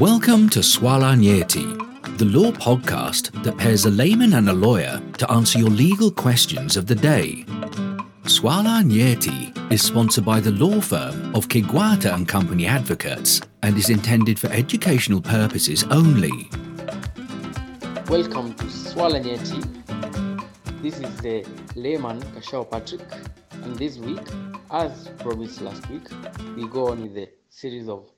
Welcome to Swala Nyeti, the law podcast that pairs a layman and a lawyer to answer your legal questions of the day. Swala Nyeti is sponsored by the law firm of Kigwata and Company Advocates and is intended for educational purposes only. Welcome to Swala Nyeti. This is the layman Kashao Patrick, and this week, as promised last week, we go on with the series of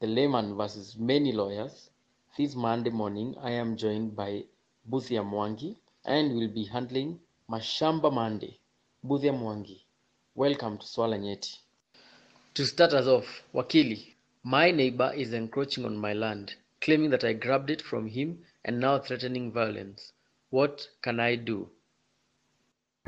the layman versus many lawyers. This Monday morning, I am joined by Buthia Mwangi and will be handling Mashamba Monday. Buthia Mwangi, welcome to Swala Nyeti. To start us off, Wakili, my neighbor is encroaching on my land, claiming that I grabbed it from him and now threatening violence. What can I do?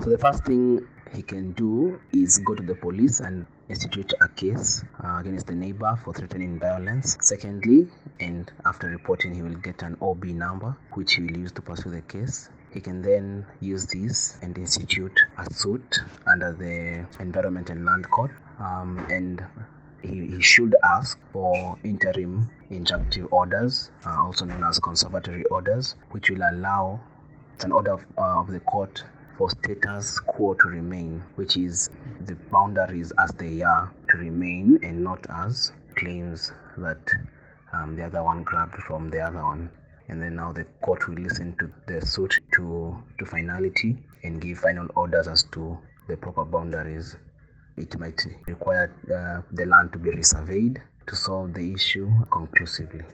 So the first thing he can do is go to the police and institute a case uh, against the neighbor for threatening violence. Secondly, and after reporting, he will get an OB number which he will use to pursue the case. He can then use this and institute a suit under the Environment and Land Court, um, and he, he should ask for interim injunctive orders, uh, also known as conservatory orders, which will allow an order of, uh, of the court for status quo to remain, which is the boundaries as they are to remain and not as claims that um, the other one grabbed from the other one. And then now the court will listen to the suit to, to finality and give final orders as to the proper boundaries. It might require uh, the land to be resurveyed to solve the issue conclusively.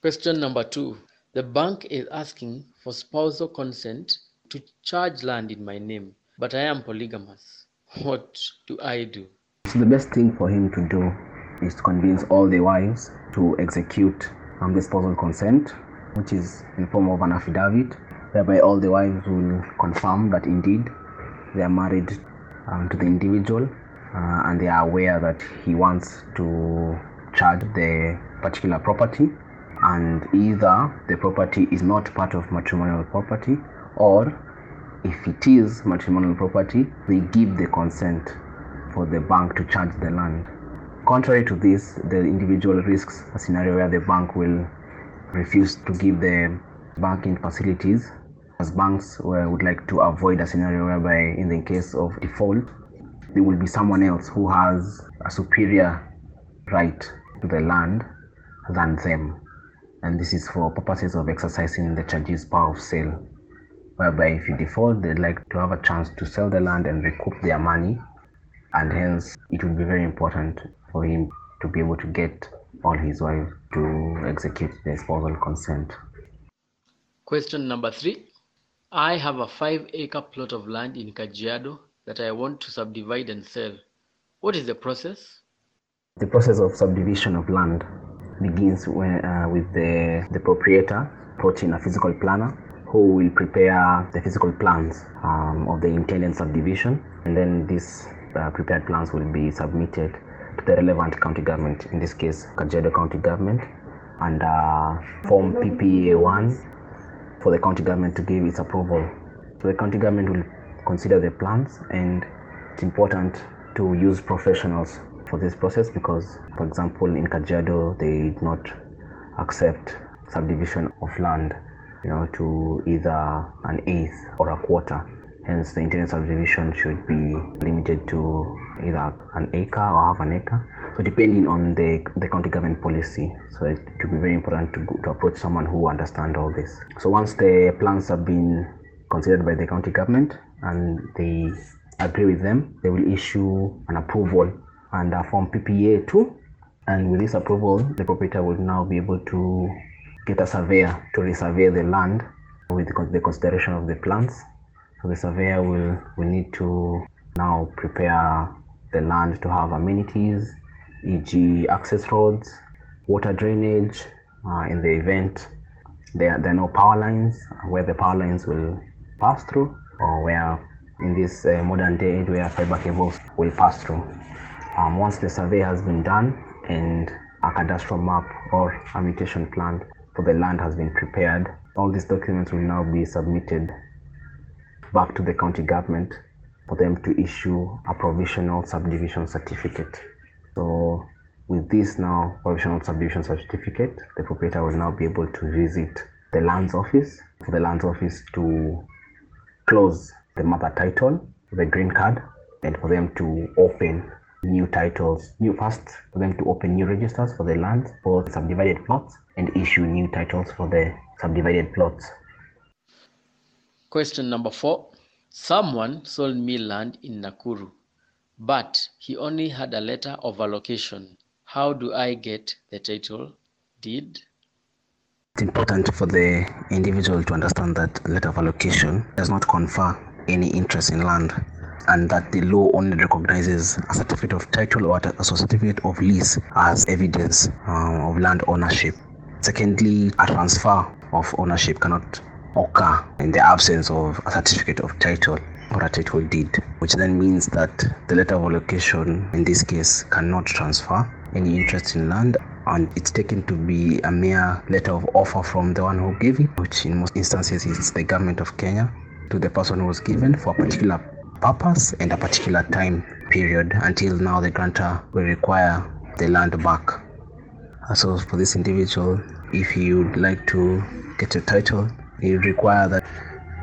Question number two. The bank is asking for spousal consent to charge land in my name, but I am polygamous. What do I do? So the best thing for him to do is to convince all the wives to execute um, the spousal consent, which is in form of an affidavit, whereby all the wives will confirm that indeed they are married um, to the individual uh, and they are aware that he wants to charge the particular property and either the property is not part of matrimonial property or if it is matrimonial property, they give the consent for the bank to charge the land. Contrary to this, the individual risks a scenario where the bank will refuse to give the banking facilities, as banks would like to avoid a scenario whereby, in the case of default, there will be someone else who has a superior right to the land than them. And this is for purposes of exercising the chargee's power of sale whereby if you default, they'd like to have a chance to sell the land and recoup their money, and hence it would be very important for him to be able to get all his wife to execute the spousal consent. Question number three. I have a five acre plot of land in Kajiado that I want to subdivide and sell. What is the process? The process of subdivision of land begins when, uh, with the, the proprietor approaching a physical planner who will prepare the physical plans um, of the intended subdivision and then these uh, prepared plans will be submitted to the relevant county government, in this case Kajiado County Government, and uh, form PPA1 for the county government to give its approval. So the county government will consider the plans and it's important to use professionals for this process because, for example, in Kajiado, they did not accept subdivision of land you know, to either an eighth or a quarter. Hence, the intended subdivision should be limited to either an acre or half an acre. So, depending on the, the county government policy, so it would be very important to, to approach someone who understands all this. So, once the plans have been considered by the county government and they agree with them, they will issue an approval under form PPA 2. And with this approval, the proprietor will now be able to get a surveyor to resurvey the land with the consideration of the plans. So the surveyor will, will need to now prepare the land to have amenities, e.g. access roads, water drainage, uh, in the event there, there are no power lines, where the power lines will pass through, or where in this uh, modern day age where fiber cables will pass through. Um, once the survey has been done and a cadastral map or a mutation plan for the land has been prepared. All these documents will now be submitted back to the county government for them to issue a provisional subdivision certificate. So With this now provisional subdivision certificate, the proprietor will now be able to visit the lands office for the lands office to close the mother title, the green card, and for them to open new titles, new first for them to open new registers for the lands for subdivided plots and issue new titles for the subdivided plots. Question number four. Someone sold me land in Nakuru, but he only had a letter of allocation. How do I get the title deed? It's important for the individual to understand that letter of allocation does not confer any interest in land and that the law only recognizes a certificate of title or a certificate of lease as evidence uh, of land ownership. Secondly, a transfer of ownership cannot occur in the absence of a certificate of title or a title deed, which then means that the letter of allocation in this case cannot transfer any interest in land and it's taken to be a mere letter of offer from the one who gave it, which in most instances is the government of Kenya, to the person who was given for a particular purpose and a particular time period until now the grantor will require the land back. So for this individual, if you would like to get a title, you require that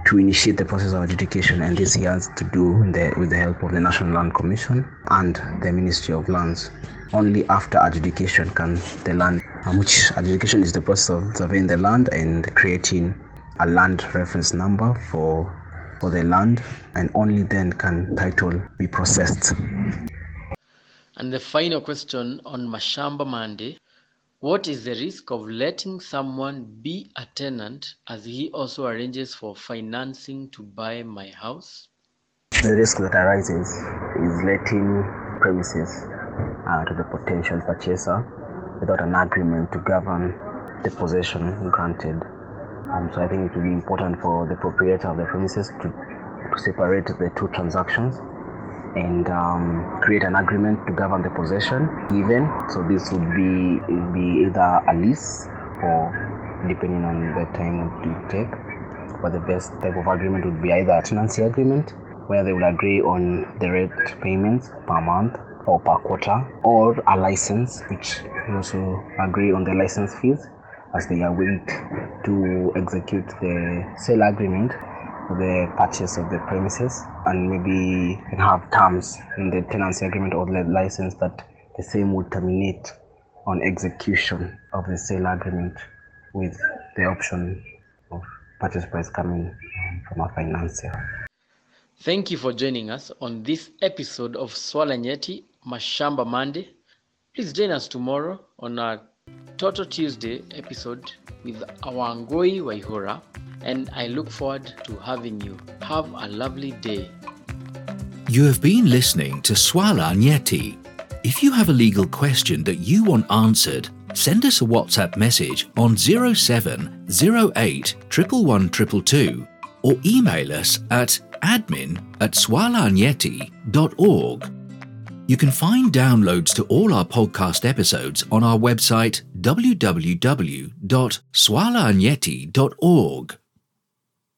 to initiate the process of adjudication and this he has to do the, with the help of the National Land Commission and the Ministry of Lands. Only after adjudication can the land, um, which adjudication is the process of surveying the land and creating a land reference number for for the land and only then can title be processed. And the final question on Mashamba Monday what is the risk of letting someone be a tenant as he also arranges for financing to buy my house? The risk that arises is letting premises uh, to the potential purchaser without an agreement to govern the possession granted. Um, so I think it will be important for the proprietor of the premises to, to separate the two transactions and um, create an agreement to govern the possession given. So this would be be either a lease or depending on the time it would take. But the best type of agreement would be either a tenancy agreement where they will agree on the rent payments per month or per quarter, or a license which also agree on the license fees as they await to execute the sale agreement for the purchase of the premises and maybe have terms in the tenancy agreement or the license that the same would terminate on execution of the sale agreement with the option of purchase price coming from a financier. Thank you for joining us on this episode of Swala Nyeti Mashamba Monday. Please join us tomorrow on our Total Tuesday episode with Awangoi Waihura and I look forward to having you. Have a lovely day. You have been listening to Swala Nyeti. If you have a legal question that you want answered, send us a WhatsApp message on 0708 111 or email us at admin at swalanyeti.org. You can find downloads to all our podcast episodes on our website www.swalanyeti.org.